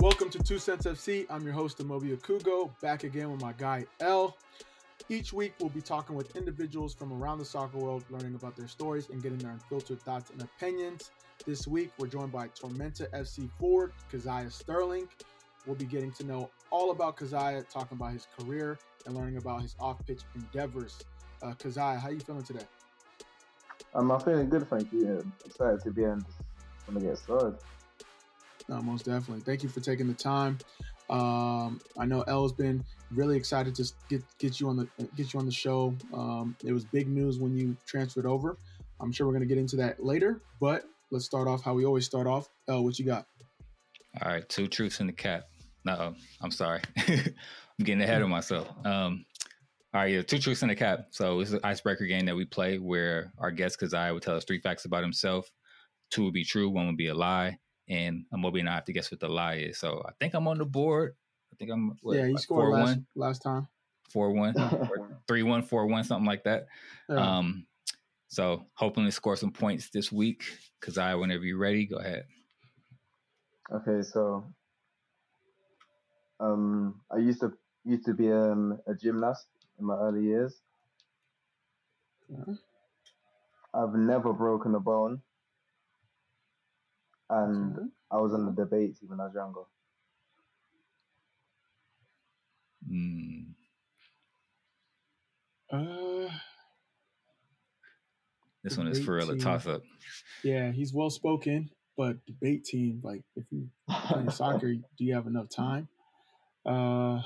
Welcome to Two Cents FC. I'm your host, Amobi Okugo, back again with my guy L. Each week, we'll be talking with individuals from around the soccer world, learning about their stories and getting their unfiltered thoughts and opinions. This week, we're joined by Tormenta FC forward, Kazaiah Sterling. We'll be getting to know all about Kazaiah, talking about his career and learning about his off-pitch endeavors. Uh, Kazaiah, how are you feeling today? I'm feeling good, thank you. I'm excited to be on this when I get started. No, most definitely. Thank you for taking the time. Um, I know L's been really excited to get get you on the get you on the show. Um, it was big news when you transferred over. I'm sure we're going to get into that later, but let's start off how we always start off. L, what you got? All right, two truths in the cap. No, I'm sorry, I'm getting ahead of myself. Um, all right, yeah, two truths in a cap. So it's an icebreaker game that we play where our guest Kazaiah would tell us three facts about himself. Two would be true, one would be a lie and Amobi and I have to guess what the lie is. So I think I'm on the board. I think I'm what, yeah. You like scored last, one last time. Four one, three one, four one, something like that. Yeah. Um, so hoping to score some points this week. Cause I, whenever you're ready, go ahead. Okay, so um, I used to used to be um, a gymnast in my early years. Yeah. I've never broken a bone and. I was in the debates even as younger. Hmm. Uh, this one is for real a toss up. Yeah, he's well spoken, but debate team, like if you play soccer, do you have enough time? Uh,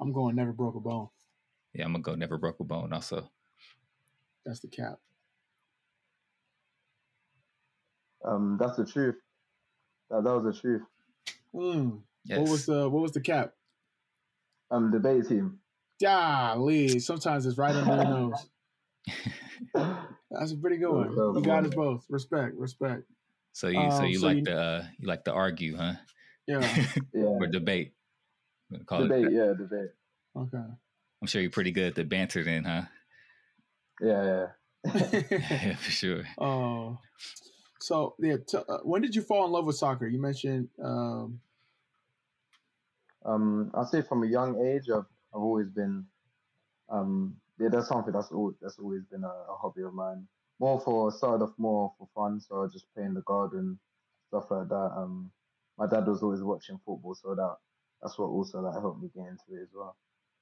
I'm going never broke a bone. Yeah, I'm gonna go never broke a bone also. That's the cap. Um, that's the truth. That, that was the truth. Mm. Yes. What was the what was the cap? Um, debate team. Golly, sometimes it's right under the nose. That's a pretty good one. You got us both. Respect, respect. So you, um, so you so like you, to, uh, you like to argue, huh? Yeah, yeah. or debate. Call debate, it. yeah, debate. Okay. I'm sure you're pretty good at the banter, then, huh? Yeah, yeah. yeah, for sure. Oh, so yeah. T- uh, when did you fall in love with soccer? You mentioned. Um, um, I'll say from a young age, I've I've always been, um, yeah, that's something that's always, that's always been a, a hobby of mine. More for started off more for fun, so I just play in the garden, stuff like that. Um, my dad was always watching football, so that that's what also that helped me get into it as well.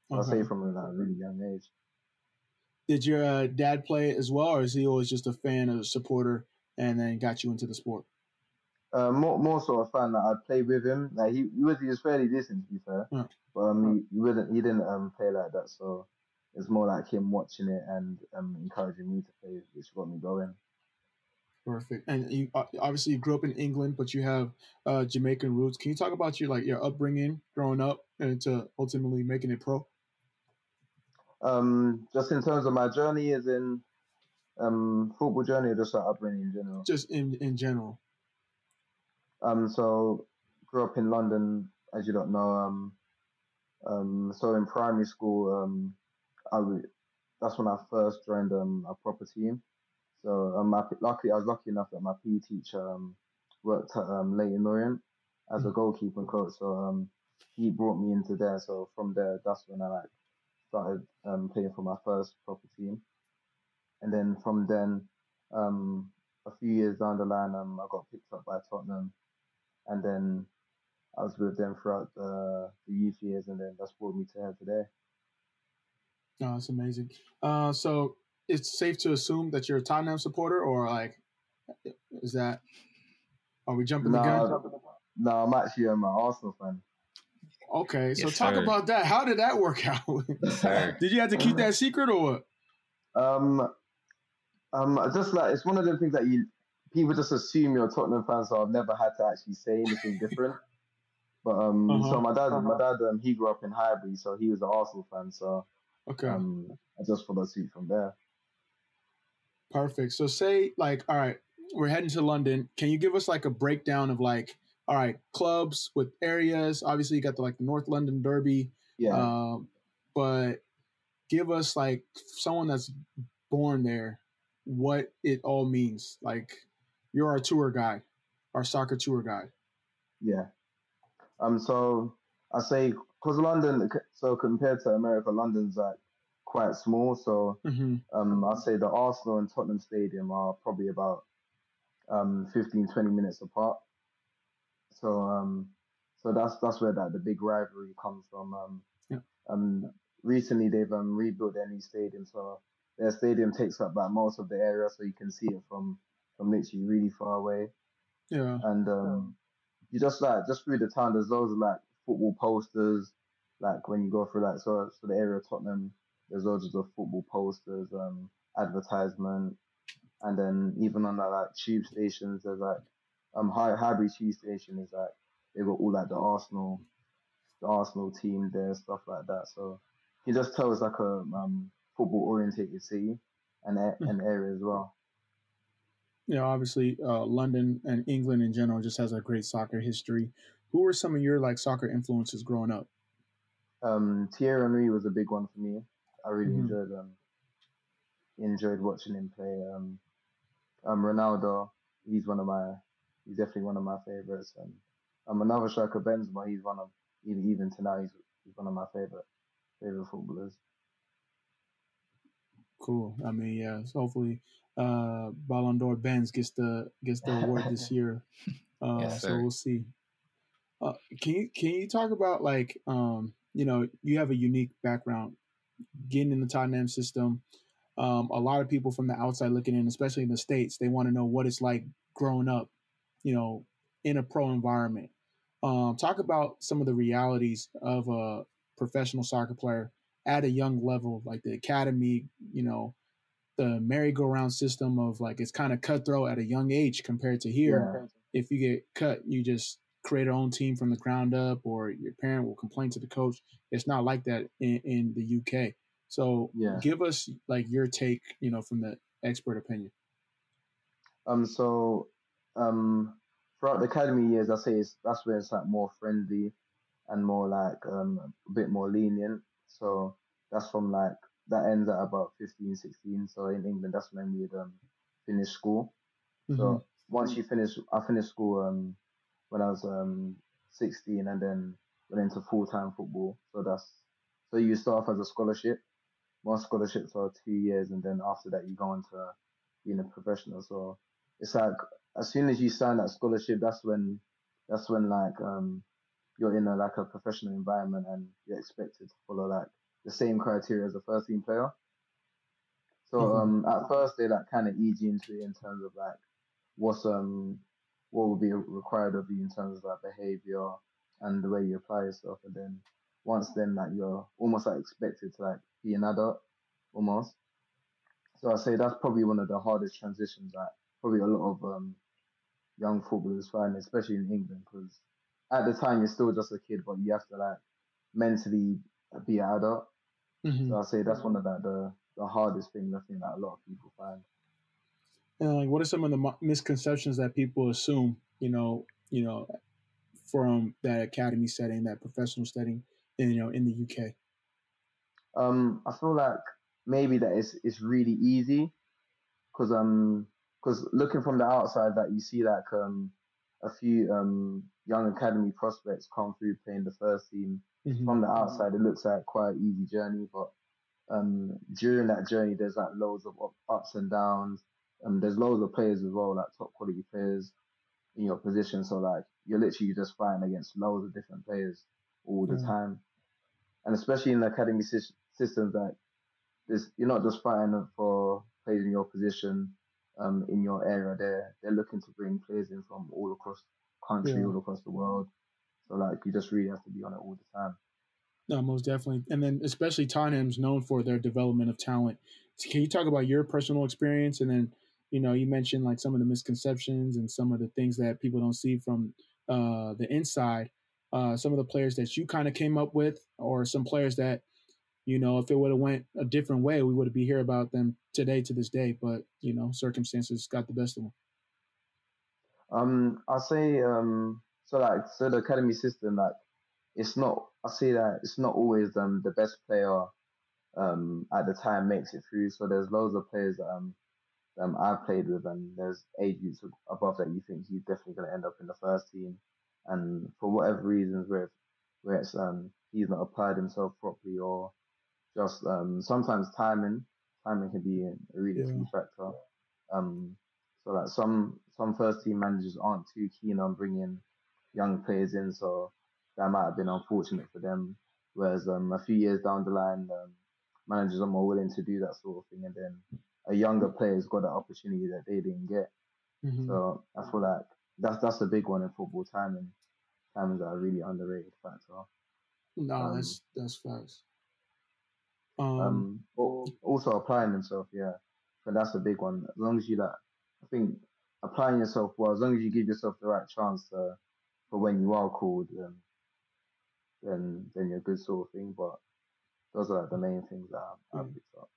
So okay. I say from a like, really young age. Did your uh, dad play as well, or is he always just a fan or a supporter, and then got you into the sport? Uh, more, more sort of fan that I'd play with him. Like he, he was, he was fairly decent to be fair, but um, he, he wouldn't, he didn't um play like that. So it's more like him watching it and um encouraging me to play, which got me going. Perfect. And you obviously you grew up in England, but you have uh, Jamaican roots. Can you talk about your like your upbringing growing up and to ultimately making it pro? Um, just in terms of my journey, as in um, football journey, or just like upbringing in general. Just in in general. Um, so grew up in London, as you don't know. Um, um, so in primary school, um, I that's when I first joined um a proper team. So um, my, luckily I was lucky enough that my PE teacher um worked at um Leyton Orient as a mm. goalkeeper coach. So um he brought me into there. So from there, that's when I like started um, playing for my first proper team. And then from then, um, a few years down the line, um, I got picked up by Tottenham. And then I was with them throughout the, the youth years, and then that's brought me to here today. Oh, that's amazing. Uh, so it's safe to assume that you're a Tottenham supporter, or like, is that? Are we jumping no, the gun? No, I'm actually I'm an Arsenal fan. Okay, so yes, talk sir. about that. How did that work out? did you have to keep that secret or what? Um, um, just like it's one of the things that you people just assume you're a Tottenham fan, so I've never had to actually say anything different. But um, uh-huh. so my dad, uh-huh. my dad, um, he grew up in Highbury, so he was an Arsenal fan. So okay, um, I just followed suit from there. Perfect. So say like, all right, we're heading to London. Can you give us like a breakdown of like all right, clubs with areas. Obviously, you got the like the North London Derby. Yeah. Um, but give us like someone that's born there, what it all means. Like you're our tour guide, our soccer tour guide. Yeah. Um. So I say because London, so compared to America, London's like quite small. So Mm-hmm. um, I'd say the Arsenal and Tottenham Stadium are probably about um 15, 20 minutes apart. So um, so that's that's where that the big rivalry comes from. Um, Yeah. um, recently they've um rebuilt their new stadium, so their stadium takes up like most of the area, so you can see it from from literally really far away. Yeah. And um, you just like just through the town, there's loads of like football posters. Like when you go through like so so the area of Tottenham, there's loads of football posters, um, advertisement, and then even on the like tube stations, there's like um High Highbury tube station is like they got all like the Arsenal, the Arsenal team there, stuff like that. So you can just tell it's like a um football orientated city and a- an area as well. you know, obviously uh, London and England in general just has a great soccer history. Who were some of your like soccer influences growing up? Um, Thierry Henry was a big one for me. I really Mhm. enjoyed um enjoyed watching him play. Um, um, Ronaldo, he's one of my he's definitely one of my favorites. And um, another striker, Benzema, he's one of even even to now he's he's one of my favorite favorite footballers. Cool. I mean, yeah. So hopefully, uh, Ballon d'Or Benz gets the gets the award this year. Uh, Yes, so we'll see. Uh, can you can you talk about like um, you know you have a unique background getting in the Tottenham system. Um, a lot of people from the outside looking in, especially in the states, they want to know what it's like growing up, you know, in a pro environment. Um, talk about some of the realities of a professional soccer player at a young level, like the academy, you know, the merry-go-round system of like it's kind of cutthroat at a young age compared to here. If you get cut, you just create your own team from the ground up, or your parent will complain to the coach. It's not like that in, in the UK. So Yeah. give us like your take, you know, from the expert opinion. Um, so um, throughout the academy years, I say it's, that's where it's like more friendly and more like um, a bit more lenient. So that's from like that ends at about 15, 16. So in England, that's when we'd um, finish school. Mm-hmm. So once you finish, I finished school um, when I was um, 16 and then went into full time football. So that's so you start off as a scholarship. Most scholarships are two years, and then after that you go on to being a professional. So it's like as soon as you sign that scholarship, that's when that's when like um you're in a like a professional environment and you're expected to follow like the same criteria as a first team player. So Mhm. um at first they like kind of ease you into it in terms of like what's um what will be required of you in terms of like behavior and the way you apply yourself, and then once then like you're almost like expected to like be an adult almost. So I say that's probably one of the hardest transitions that probably a lot of um young footballers find, especially in England, because at the time you're still just a kid, but you have to like mentally be an adult. Mhm. So I say that's one of like, the the hardest things I think that a lot of people find. And like, what are some of the misconceptions that people assume, you know, you know, from that academy setting, that professional setting, in, you know, in the UK? Um, I feel like maybe that it's it's really easy, cause um, cause looking from the outside, that you see like um, a few um young academy prospects come through playing the first team. Mhm. From the outside, it looks like quite an easy journey, but um, during that journey, there's like loads of ups and downs. Um, there's loads of players as well, like top quality players in your position. So like you're literally just fighting against loads of different players all the Yeah. time, and especially in the academy sys- systems, like this, you're not just fighting for players in your position, um, in your area. They're they're looking to bring players in from all across country, Yeah. all across the world. So like you just really have to be on it all the time. No, most definitely. And then especially Tottenham's known for their development of talent. So can you talk about your personal experience? And then, you know, you mentioned like some of the misconceptions and some of the things that people don't see from uh, the inside. Uh, some of the players that you kind of came up with, or some players that, you know, if it would have went a different way, we would have be here about them today to this day. But you know, circumstances got the best of them. Um, I say um, so like so the academy system like it's not. I say that it's not always um the best player um at the time makes it through. So there's loads of players that um um, I've played with, and there's age groups above that you think he's definitely going to end up in the first team, and for whatever reasons, where where it's um he's not applied himself properly, or just um sometimes timing timing can be a really yeah. key factor. Um, so like some some first team managers aren't too keen on bringing young players in, so that might have been unfortunate for them. Whereas um, a few years down the line, um, managers are more willing to do that sort of thing, and then a younger player's got that opportunity that they didn't get. Mm-hmm. So I feel like that's that's a big one in football. Timing, timings are a really underrated factor. No, um, that's that's facts. Um, um, also applying themselves, yeah, but that's a big one. As long as you like, I think applying yourself well, as long as you give yourself the right chance to, for when you are called, um, then then you're a good sort of thing. But those are like the main things that I've, I've picked up.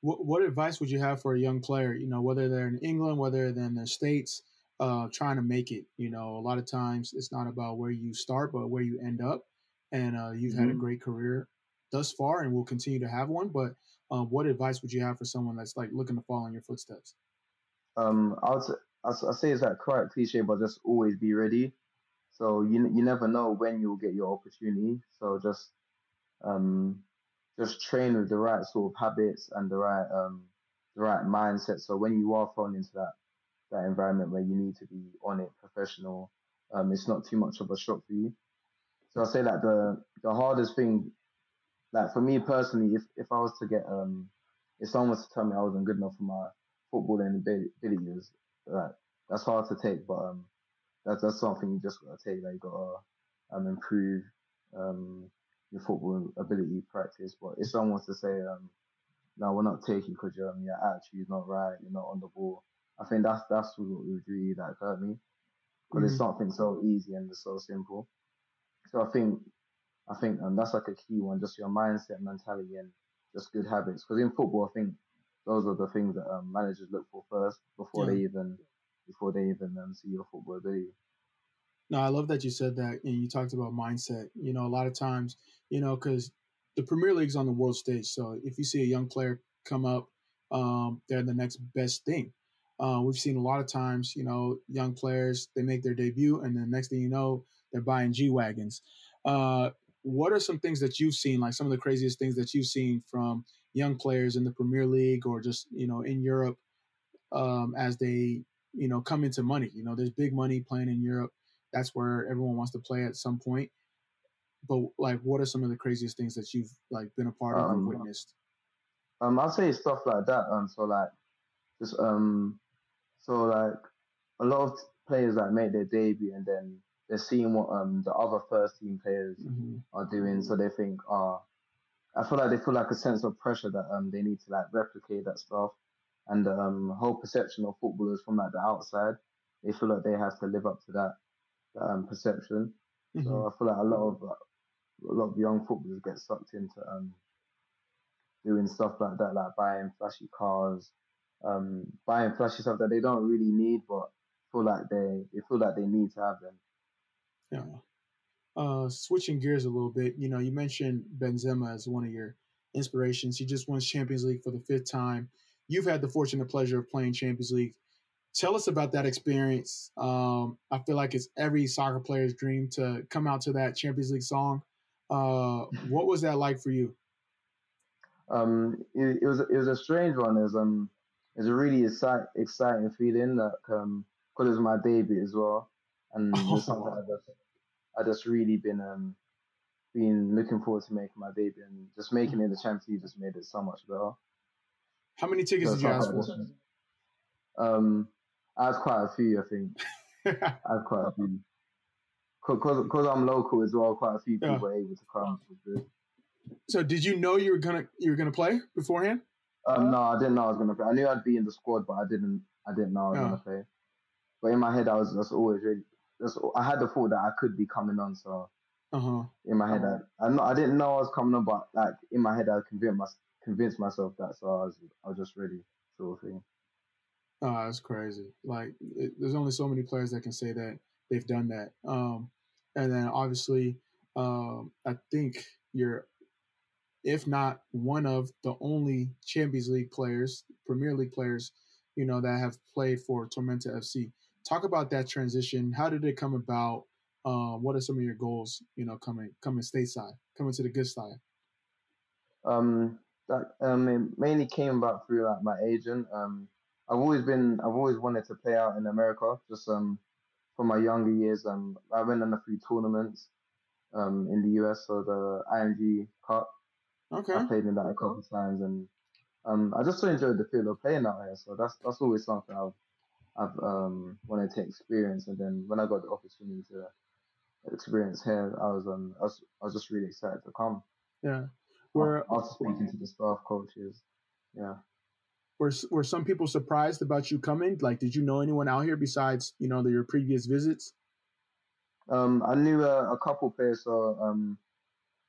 What, what advice would you have for a young player? You know, whether they're in England, whether they're in the states, uh, trying to make it. You know, a lot of times it's not about where you start, but where you end up. And uh, you've mm-hmm. had a mm-hmm. great career thus far, and will continue to have one. But um, what advice would you have for someone that's like looking to follow in your footsteps? Um, I would I say it's like quite cliche, but just always be ready. So you you never know when you'll get your opportunity. So just um, just train with the right sort of habits and the right um, the right mindset. So when you are thrown into that that environment where you need to be on it, professional, um, it's not too much of a shock for you. So I say that the the hardest thing, like for me personally, if if I was to get um, if someone was to tell me I wasn't good enough for my footballing abilities, like that's hard to take, but um, that's that's something you just gotta take. Like you gotta um improve um your football ability practice. But if someone wants to say, um, no, we're not taking because um, your attitude's not right, you're not on the ball, I think that's that's what would really like hurt me because mm-hmm. it's something so easy and it's so simple. So I think I think um, that's like a key one, just your mindset, mentality, and just good habits. Because in football, I think those are the things that um, managers look for first before yeah. they even before they even um, see your football ability. No, I love that you said that and you talked about mindset. You know, a lot of times, you know, because the Premier League's on the world stage. So if you see a young player come up, um, they're the next best thing. Uh, we've seen a lot of times, you know, young players they make their debut, and the next thing you know, they're buying G wagons. Uh, what are some things that you've seen, like some of the craziest things that you've seen from young players in the Premier League or just you know in Europe um, as they you know come into money? You know, there's big money playing in Europe that's where everyone wants to play at some point. But like, what are some of the craziest things that you've like been a part of um, or witnessed? Um, I'll say stuff like that. Um, so like, just um, so like, a lot of players like make their debut and then they're seeing what um the other first team players mm-hmm. are doing, so they think, ah, oh, I feel like they feel like a sense of pressure that um they need to like replicate that stuff, and the um, whole perception of footballers from like the outside, they feel like they have to live up to that um, perception. Mm-hmm. So I feel like a lot of uh, a lot of young footballers get sucked into um, doing stuff like that, like buying flashy cars, um, buying flashy stuff that they don't really need, but feel like they they feel like they need to have them. Yeah. Uh, switching gears a little bit, you know, you mentioned Benzema as one of your inspirations. He just won Champions League for the fifth time. You've had the fortunate pleasure of playing Champions League tell us about that experience. Um, I feel like it's every soccer player's dream to come out to that Champions League song. Uh, what was that like for you? Um, it, it, was it was a strange one. It was um, it was a really exciting exciting feeling that um, because it was my debut as well, and oh. something I just I just really been um been looking forward to making my debut and just making it the Champions League just made it so much better. How many tickets so did you ask for? Um, I had quite a few, I think. I had quite a few. Because because I'm local as well, quite a few people yeah. were able to come. So did you know you were gonna you were gonna play beforehand? Um, no, I didn't know I was gonna play. I knew I'd be in the squad, but I didn't I didn't know I was yeah. gonna play. But in my head, I was just always really. Just, I had the thought that I could be coming on, so uh-huh. in my head, I, I, not, I didn't know I was coming on, but like in my head, I convinced my, convinced myself that, so I was I was just ready, sort of thing. Oh, that's crazy. Like, it, there's only so many players that can say that they've done that. Um, and then obviously, um, I think you're, if not one of the only Champions League players, Premier League players you know, that have played for Tormenta FC. Talk about that transition. How did it come about? Um, what are some of your goals? You know, coming coming stateside, coming to the good side. Um, that um, it mainly came about through like my agent. Um, I've always been, I've always wanted to play out in America. Just um, from my younger years, um, I went on a few tournaments, um, in the US, so the IMG Cup. Okay. I played in that a couple of times, and um, I just so enjoyed the feel of playing out here. So that's that's always something I've I've um wanted to experience. And then when I got the opportunity to experience here, I was um I was, I was just really excited to come. Yeah. Were after speaking to the staff coaches, yeah. Were were some people surprised about you coming? Like, did you know anyone out here besides you know the, your previous visits? Um, I knew a, a couple players. So um,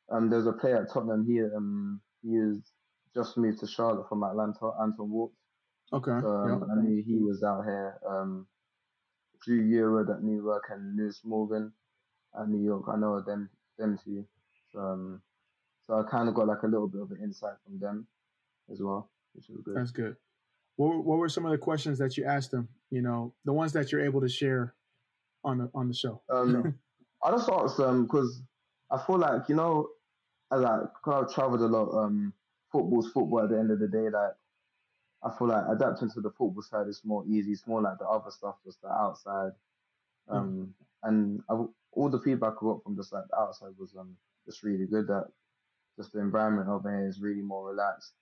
um, there's a player at Tottenham. He um he was just moved to Charlotte from Atlanta, Anton Walkes. Okay. Um, I knew he was out here. Um, Dru Yearwood at York and Lewis Morgan at New York. I know them them two. So, um, so I kind of got like a little bit of an insight from them as well, which was good. That's good. What what were some of the questions that you asked them? You know, the ones that you're able to share on the on the show. Um, I just asked them because I feel like you know, as I cause I've traveled a lot. Um, football's football at the end of the day. Like I feel like adapting to the football side is more easy. It's more like the other stuff, just the outside. Hmm. Um, and I, all the feedback I got from just like the outside was um just really good. That just the environment over here is really more relaxed.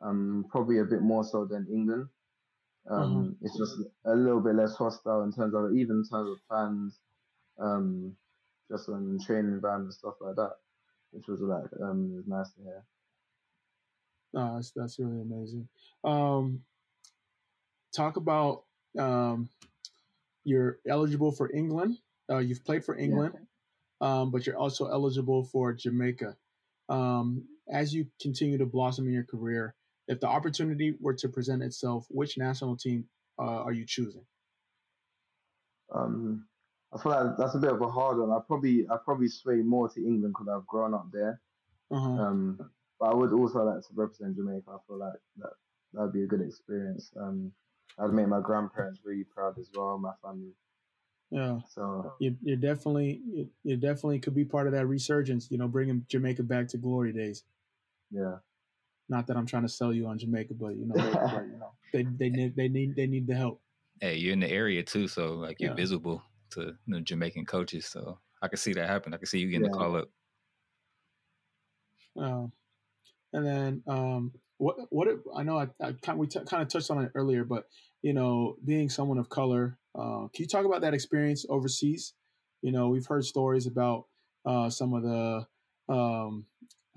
Um, probably a bit more so than England. Um, It's just a little bit less hostile in terms of even in terms of fans. Um, just um training environment and stuff like that, which was like um it was nice to hear. No, that's that's really amazing. Um, talk about um, you're eligible for England. Uh, you've played for England, um, but you're also eligible for Jamaica. Um, as you continue to blossom in your career, if the opportunity were to present itself, which national team uh, are you choosing? Um, I feel like that's a bit of a hard one. I probably I probably sway more to England because I've grown up there. Uh-huh. Um, but I would also like to represent Jamaica. I feel like that that'd be a good experience. Um, I'd make my grandparents really proud as well, my family. Yeah, So you you definitely you, you definitely could be part of that resurgence. You know, bringing Jamaica back to glory days. yeah, Not that I'm trying to sell you on Jamaica, but you know, they, but, you know, they they need they need they need the help. Hey, you're in the area too, so like you're Yeah. visible to you know, Jamaican coaches. So I can see that happen. I can see you getting the call up. Um, and then um, what what it, I know I, I kind we t- kind of touched on it earlier, but you know, being someone of color, uh, can you talk about that experience overseas? You know, we've heard stories about uh, some of the um,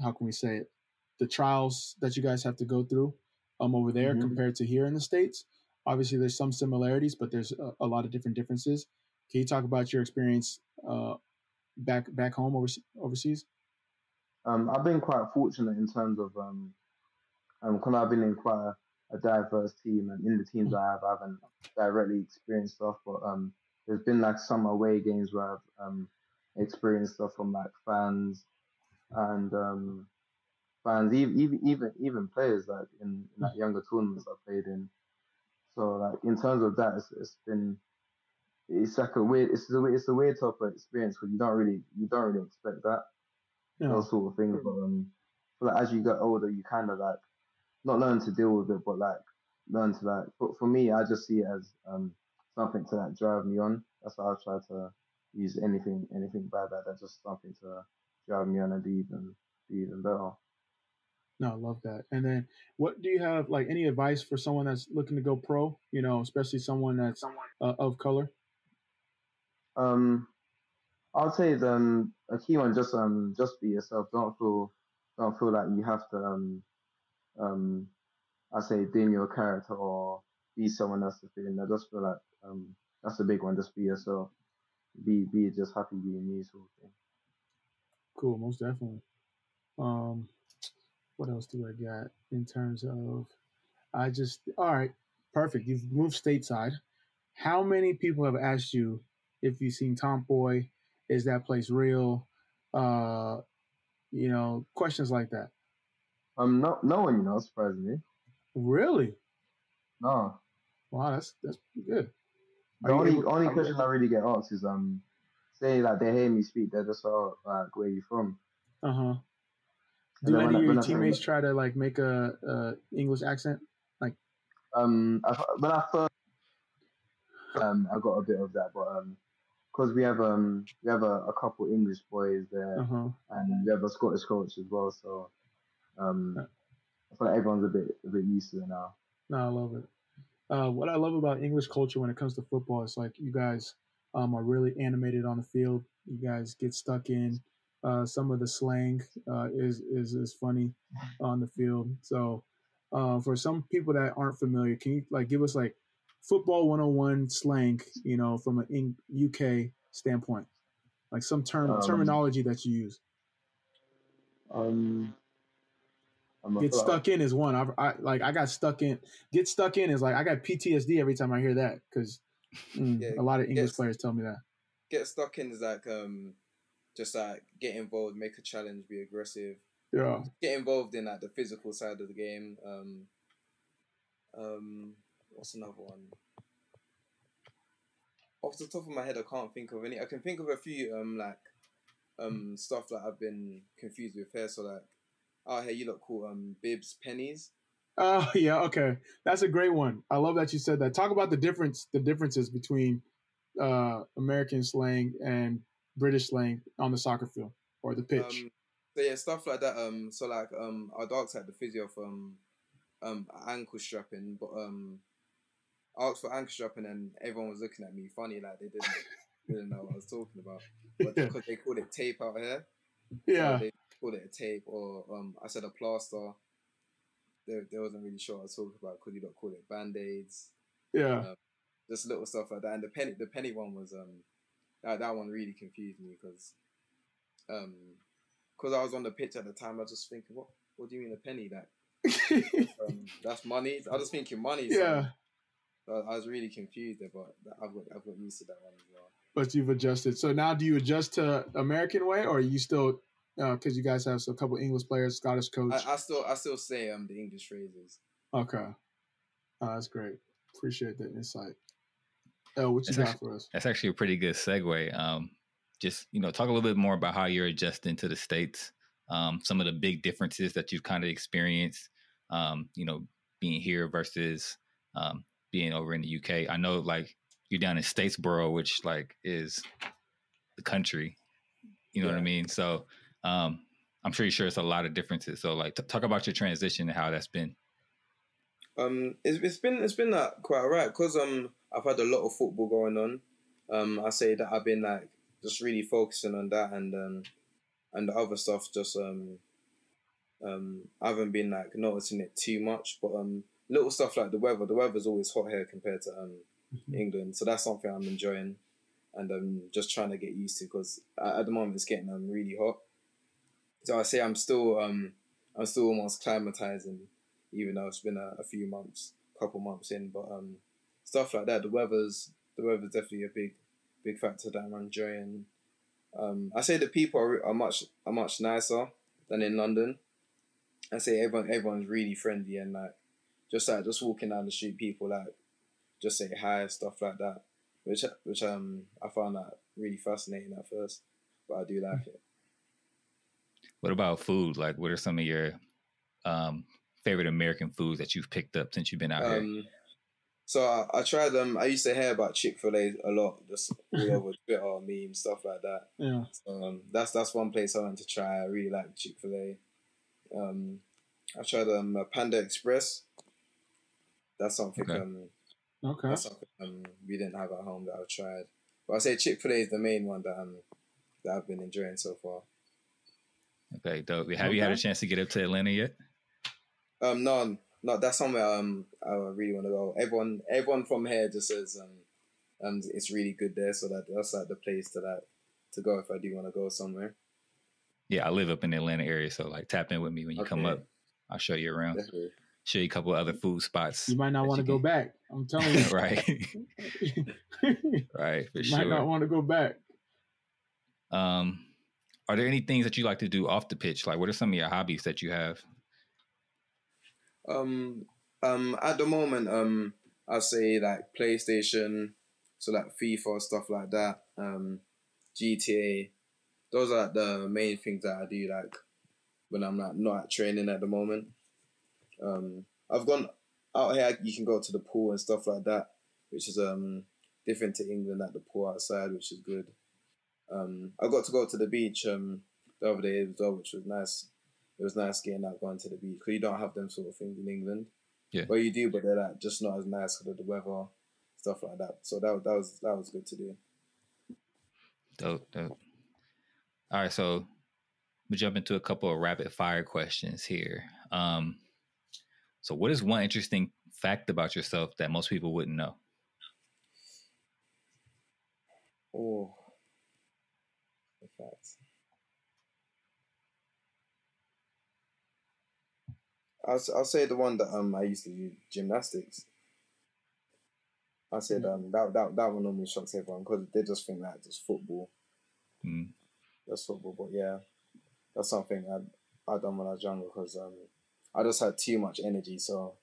how can we say it, the trials that you guys have to go through um, over there Mhm. compared to here in the states. Obviously, there's some similarities, but there's a, a lot of different differences. Can you talk about your experience uh, back back home overse- overseas? Um, I've been quite fortunate in terms of um, um, because I've been in quite a, a diverse team, and in the teams I have, I haven't directly experienced stuff, but um, there's been like some away games where I've um, experienced stuff from like fans and um, fans, even even even players like in, in like younger tournaments I played in. So like in terms of that, it's, it's been it's like a weird it's a, it's a weird type of experience because you don't really you don't really expect that You know, those sort of things. But um, like as you get older, you kind of like not learn to deal with it, but like learn to like. But for me, I just see it as um something to like drive me on. That's why I try to use anything anything bad like that, just something to drive me on and be even be even better. No, I love that. And then, what do you have like any advice for someone that's looking to go pro? You know, especially someone that's uh, of color. Um, I'll say the a key one just um just be yourself. Don't feel don't feel like you have to um um I say dim your character or be someone else to fit in. I just feel like um that's a big one. Just be yourself. Be be just happy being you sort of thing. Cool, most definitely. Um, what else do I got in terms of? I just all right, perfect. You've moved stateside. How many people have asked you if you've seen Tomboy? Is that place real? Uh, you know, questions like that. Um no no one you know surprisingly. Really? No. Wow, that's that's pretty good. The Are only able- only question I really get asked is um, say like they hear me speak, they're just oh, like where you from? Uh-huh. Do then any of your teammates try to like make a, a English accent? Like, um, I, when I first um, I got a bit of that, but um, because we have um we have a, a couple English boys there, Uh-huh. and we have a Scottish coach as well, so um, I feel like everyone's a bit a bit used to it now. No, I love it. Uh, what I love about English culture when it comes to football is like you guys um, are really animated on the field. You guys get stuck in. Uh, some of the slang uh, is, is is funny on the field. So uh, for some people that aren't familiar, can you like give us like football 101 slang, you know, from an in UK standpoint, like some term Um, terminology that you use. Um, Get stuck in is one. I, I like I got stuck in. Get stuck in is like I got PTSD every time I hear that because Yeah, a lot of English yes. players tell me that. Get stuck in is like um, just like get involved, make a challenge, be aggressive, Yeah. get involved in like the physical side of the game. Um, um, what's another one? Off the top of my head, I can't think of any. I can think of a few um like um stuff that I've been confused with here. So like, oh hey, you look cool. Um, bibs, pennies. Oh yeah. Okay, that's a great one. I love that you said that. Talk about the difference, the differences between uh, American slang and British slang on the soccer field or the pitch. Um, so yeah, stuff like that. Um, so like um, our dogs had the physio for um, um, ankle strapping, but um, I asked for anchor strapping, and everyone was looking at me funny, like they didn't didn't know what I was talking about. But because they called it tape out here, yeah. they called it a tape, or um, I said a plaster. They, they wasn't really sure what I was talking about because you don't call it band aids, Yeah. just little stuff like that. And the penny, the penny one was um, that that one really confused me because um, because I was on the pitch at the time, I was just thinking, what what do you mean a penny? That um, that's money. I was thinking money. so yeah. I, I was really confused there, but I've got I've got used to that one as well. But you've adjusted. So now, do you adjust to American way, or are you still because you guys have a couple English players, Scottish coach? I, I still I still say um the English phrases. Okay. Oh, that's great. Appreciate that insight. Oh, what you It's got actually- for us? That's actually a pretty good segue. Um, just you know, talk a little bit more about how you're adjusting to the states. Um, some of the big differences that you've kind of experienced. Um, you know, being here versus um, being over in the UK. I know, like you're down in Statesboro, which like is the country. You know what I mean? So um, I'm pretty sure it's a lot of differences. So like, t- talk about your transition and how that's been. Um, it's, it's been it's been uh, quite alright because um I've had a lot of football going on. Um, I say that I've been like just really focusing on that and um and the other stuff just um um I haven't been like noticing it too much, but um little stuff like the weather. The weather's always hot here compared to um England, so that's something I'm enjoying and I'm just trying to get used to because at, at the moment it's getting um really hot. So I say I'm still um I'm still almost climatizing even though it's been a, a few months, couple months in. But um, stuff like that, the weather's the weather's definitely a big, big factor that I'm enjoying. Um, I say the people are, are much are much nicer than in London. I say everyone everyone's really friendly and like just like just walking down the street, people like just say hi, stuff like that, which which um I found that really fascinating at first, but I do like it. What about food? Like, what are some of your um, favorite American foods that you've picked up since you've been out here? Um, so I, I tried um I used to hear about Chick Fil A a lot, just all over Twitter, memes, stuff like that. Yeah. So, um, that's that's one place I want to try. I really like Chick Fil A. Um, I tried um uh, Panda Express. That's something Okay. um Okay. that's something um we didn't have at home that I've tried. But I say Chick Fil A is the main one that um that I've been enjoying so far. Okay, dope. Have you had a chance to get up to Atlanta yet? Um, no, no, that's somewhere um I really want to go. Everyone, everyone from here just says um, um, it's really good there. So that that's like the place to like to go if I do want to go somewhere. Yeah, I live up in the Atlanta area, so like tap in with me when you come up. I'll show you around. Definitely. Show you a couple other food spots. You might not want to go can- back. I'm telling you. right, right, for sure. might not want to go back. Um, are there any things that you like to do off the pitch? Like, what are some of your hobbies that you have? Um, um, at the moment, um, I say like PlayStation, so like FIFA stuff like that. Um, GTA. Those are the main things that I do like when I'm not not at training at the moment. Um, I've gone out here. You can go to the pool and stuff like that, which is um different to England at the pool outside, which is good. Um, I got to go to the beach um the other day as well, which was nice. It was nice getting out going to the beach because you don't have them sort of things in England. Yeah. Well, you do, but they're like just not as nice because of the weather, stuff like that. So that that was that was good to do. Dope, dope. All right, so we jump into a couple of rapid fire questions here. Um, so, what is one interesting fact about yourself that most people wouldn't know? Oh, in fact, I'll I'll say the one that um I used to do gymnastics. I said um that that that one normally shocks everyone because they just think that just football, Mm, just football. But yeah, that's something I I done when I was younger because um I just had too much energy. So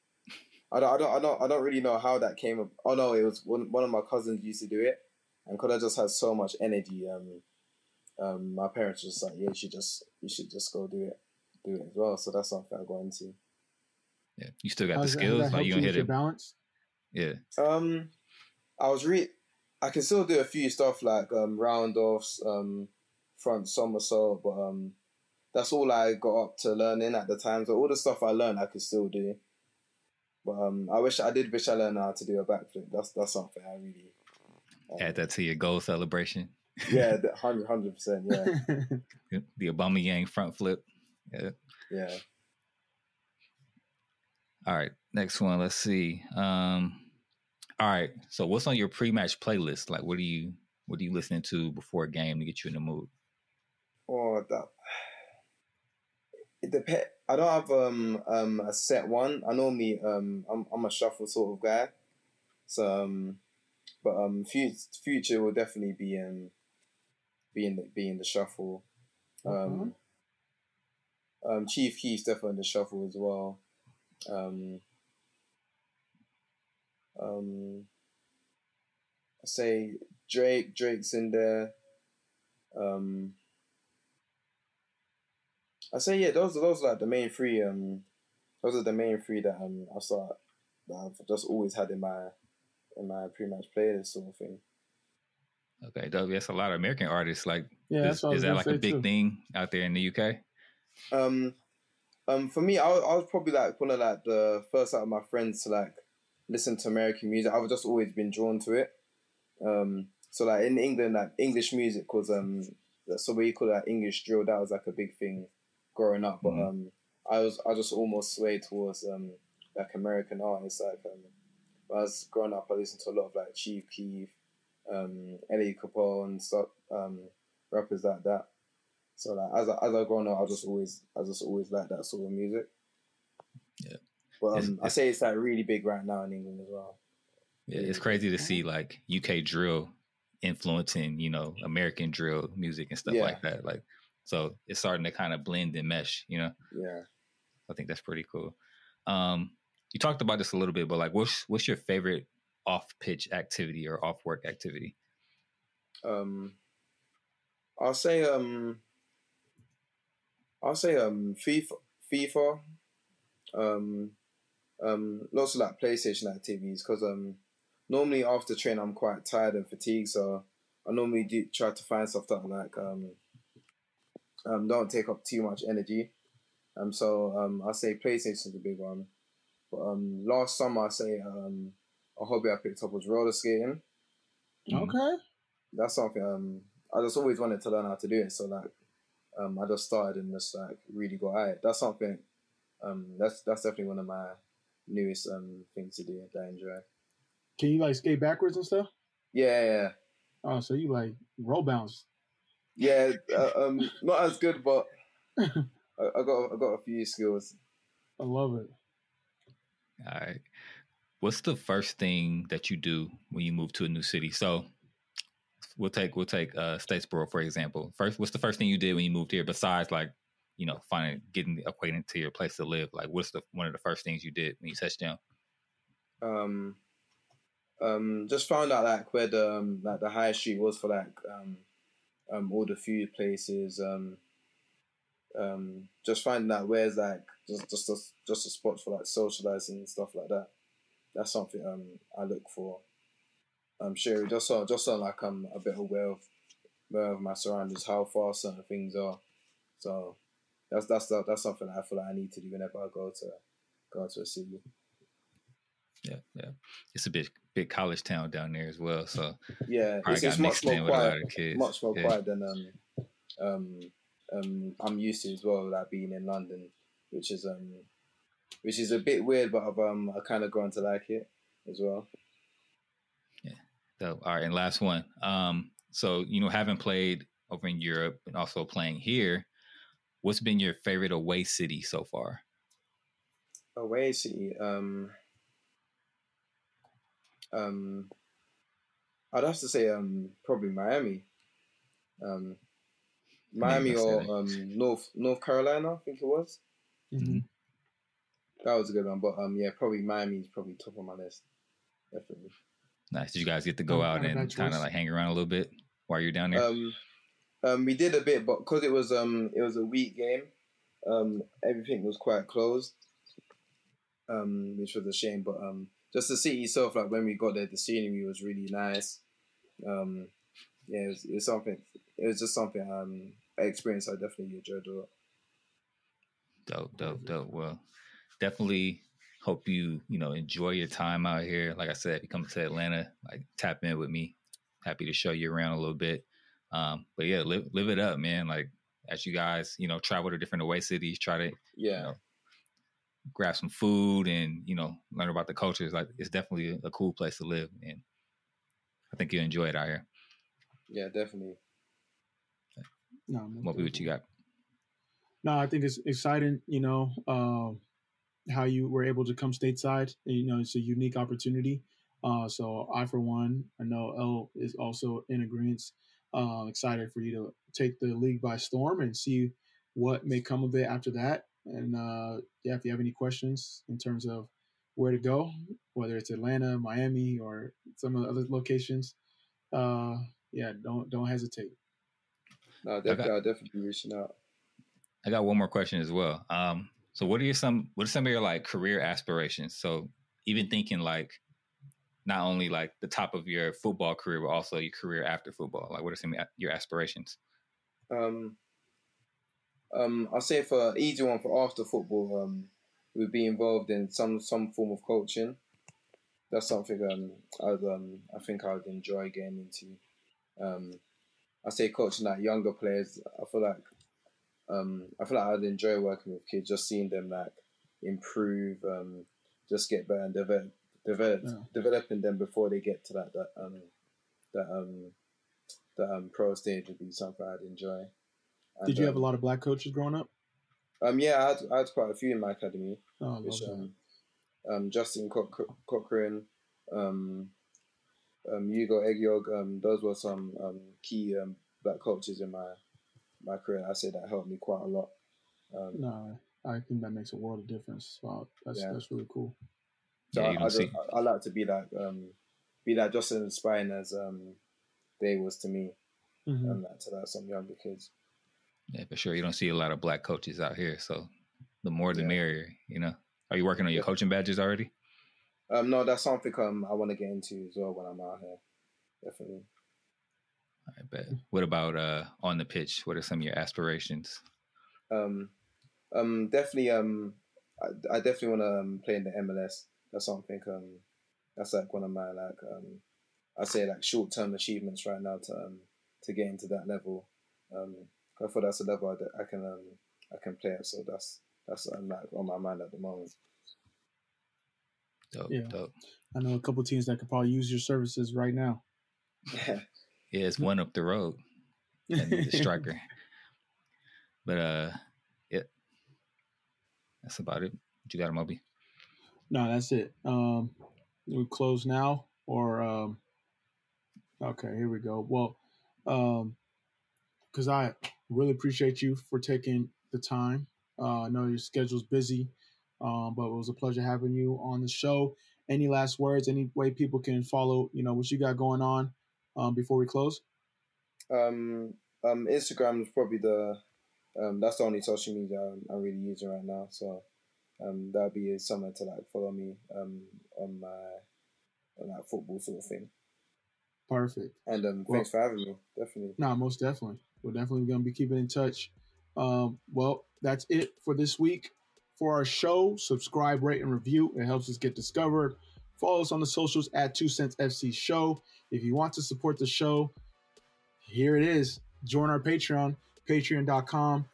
I don't I don't I don't I don't really know how that came. Up. Oh no, it was one one of my cousins used to do it, and because I just had so much energy, um, um, my parents were just like, yeah, you should just you should just go do it, do it as well. So that's something I got into. yeah, you still got How's the that- that skills. Like you you gonna hit it. balance? Yeah, Um, I was re I can still do a few stuff like um round offs, um, front somersault, but um, that's all I got up to learning at the time. So all the stuff I learned, I could still do. But um, I wish I did wish I learned how to do a backflip. That's that's something I really. um, add that to your goal celebration. yeah, hundred percent. Yeah, The Aubameyang front flip. Yeah. yeah. All right, next one. Let's see. Um, all right. So, what's on your pre-match playlist? Like, what are you what are you listening to before a game to get you in the mood? Oh, that. It depends. I don't have um um a set one. I normally um I'm I'm a shuffle sort of guy, so um, but um future future will definitely be um be in the be in the shuffle. Um, um Chief Keef's definitely in the shuffle as well. Um, um, I say Drake. Drake's in there. Um, I say yeah, those those are like the main three. Um, those are the main three that um I saw that I've just always had in my in my pre-match playlist sort of thing. Okay, dope. That's a lot of American artists. Like, Yeah, is, that's what I was is that like a big too. thing out there in the UK? Um, um, for me, I, was- I was probably like one of like the first out of my friends to like listen to American music. I've just always been drawn to it. Um, so like in England, like English music was um, so what you call that English drill. That was like a big thing growing up. But Mhm. um, I was I just almost swayed towards um like American artists. Like um, when I was growing up, I listened to a lot of like Chief Keef, um, L'A Capone, stuff, um, rappers like that. So like as I, as I grown up, I just always I just always like that sort of music. Yeah. But It's- um, I say it's like really big right now in England as well. Yeah, it's crazy to see like UK drill influencing, you know, American drill music and stuff Yeah. like that. Like, so it's starting to kind of blend and mesh. You know, Yeah. I think that's pretty cool. Um, you talked about this a little bit, but like, what's what's your favorite off pitch activity or off work activity? Um, I'll say um, I'll say um FIFA FIFA, um, um lots of like PlayStation activities because um normally after training I'm quite tired and fatigued, so I normally do try to find stuff that like um um don't take up too much energy. Um, so um, I say PlayStation's a big one, but um, last summer I say um, a hobby I picked up was roller skating. Mm. Okay. That's something um, I just always wanted to learn how to do it. So like, um, I just started and just like really got at it. That's something. Um, that's that's definitely one of my newest um things to do that I enjoy. Can you like skate backwards and stuff? Yeah, yeah, Oh, so you like roll bounce? Yeah. uh, um, not as good, but I, I got I got a few skills. I love it. All right. What's the first thing that you do when you move to a new city? So we'll take we'll take uh Statesboro for example. First, what's the first thing you did when you moved here besides like, you know, finding getting acquainted to your place to live? Like what's the one of the first things you did when you touched down? Um, um, just found out like where the um, like the high street was for like um, um, all the food places. Um, um, just finding out where's like just just a, just a spot for like socializing and stuff like that. That's something um I look for. I'm sure just so just so like I'm a bit aware of aware of my surroundings, how far certain things are. So that's that's that's something I feel like I need to do whenever I go to go to a city. Yeah, yeah. It's a big big college town down there as well. So yeah, it's, it's much more quiet, much more yeah. quiet than um um um I'm used to as well, like being in London, which is um which is a bit weird, but I've um I kind of grown to like it as well. Yeah. So all right, and last one. Um, so you know, having played over in Europe and also playing here, what's been your favorite away city so far? Away city, um um, I'd have to say um probably Miami. Um, Miami or um North North Carolina, I think it was. Mm-hmm. That was a good one, but um yeah, probably Miami is probably top of my list, definitely. Nice. Did you guys get to go oh, out and kind of like hang around a little bit while you're down there? Um, um, we did a bit, but because it was um it was a week game, um everything was quite closed, um which was a shame. But um just the city itself, like when we got there, the scenery was really nice. Um, yeah, it was, it was something. It was just something um experience I definitely enjoyed a lot. Dope, dope, dope. Well, definitely hope you you know enjoy your time out here. Like I said, if you come to Atlanta, like tap in with me. Happy to show you around a little bit. Um, but yeah, live live it up, man. Like as you guys, you know, travel to different away cities, try to yeah. You know, grab some food and you know learn about the culture. It's Like it's definitely a cool place to live, and I think you enjoy it out here. Yeah, definitely. No, what what you got? No, I think it's exciting. You know uh, how you were able to come stateside. You know, it's a unique opportunity. Uh, so I, for one, I know L is also in agreement. Uh, excited for you to take the league by storm and see what may come of it after that. And uh, yeah, if you have any questions in terms of where to go, whether it's Atlanta, Miami, or some of the other locations, uh, yeah, don't don't hesitate. No, definitely, got, I'll definitely be reaching out. I got one more question as well. Um, so what are your some what are some of your like career aspirations? So even thinking like not only like the top of your football career, but also your career after football. Like, what are some of your aspirations? Um, um, I'll say for easy one for after football, um, would be involved in some some form of coaching. That's something um, I'd um, I think I'd enjoy getting into. Um, I say coaching like younger players. I feel like um, I feel like I'd enjoy working with kids, just seeing them like improve, um, just get better and develop, develop yeah. developing them before they get to that that um, that um, that um, pro stage would be something I'd enjoy. And, Did you have a lot of black coaches growing up? Um, yeah, I had, I had quite a few in my academy. Oh, which, um, um, Justin Cochrane, um, um, Ugo Ehiogu, um, those were some um, key um, black coaches in my my career. I say that helped me quite a lot. Um, no, I think that makes a world of difference. Wow, that's yeah. that's really cool. So yeah, I, I, just, I, like to be like um, be like just as inspiring as um, they was to me, mm-hmm. and that to like some younger kids. Yeah, for sure. You don't see a lot of black coaches out here, so the more the yeah. merrier. You know. Are you working on your yeah. coaching badges already? Um, no, that's something um I want to get into as well when I'm out here. Definitely. I bet. What about uh on the pitch? What are some of your aspirations? Um, um, definitely. Um, I, I definitely want to um, play in the MLS. That's something. Um, that's like one of my like um, I say like short term achievements right now to um to get into that level. Um, I thought that's a level I, I can um, I can play at. So that's that's um, like on my mind at the moment. Dope, yeah. dope. I know a couple teams that could probably use your services right now. Yeah, yeah, it's one up the road, and the striker. But uh, yeah, that's about it. What you got, a Moby? No, that's it. Um, we close now, or um, okay, here we go. Well, um, because I really appreciate you for taking the time. Uh, I know your schedule's busy, um, but it was a pleasure having you on the show. any last words? Any way people can follow, you know, what you got going on um, before we close? Um, um, Instagram is probably the um, that's the only social media I'm, I'm really using right now. So um, that'll be somewhere to like follow me um on my on that football sort of thing. Perfect. And um, Well- thanks for having me. Definitely. No, most definitely. We're definitely going to be keeping in touch. Um, well, that's it for this week. For our show, subscribe, rate, and review. It helps us get discovered. Follow us on the socials at Two Cents FC Show. If you want to support the show, here it is. Join our Patreon, patreon.com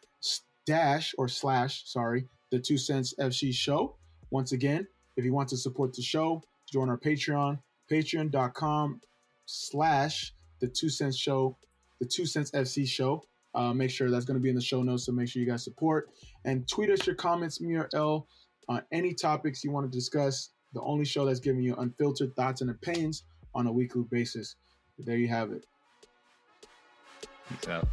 dash or slash, sorry, the Two Cents FC Show. Once again, if you want to support the show, join our Patreon, patreon.com slash the Two Cents Show, the Two Cents FC Show. Uh, make sure that's going to be in the show notes, so make sure you guys support and tweet us your comments, me or L, on any topics you want to discuss. The only show that's giving you unfiltered thoughts and opinions on a weekly basis. There you have it. Peace out.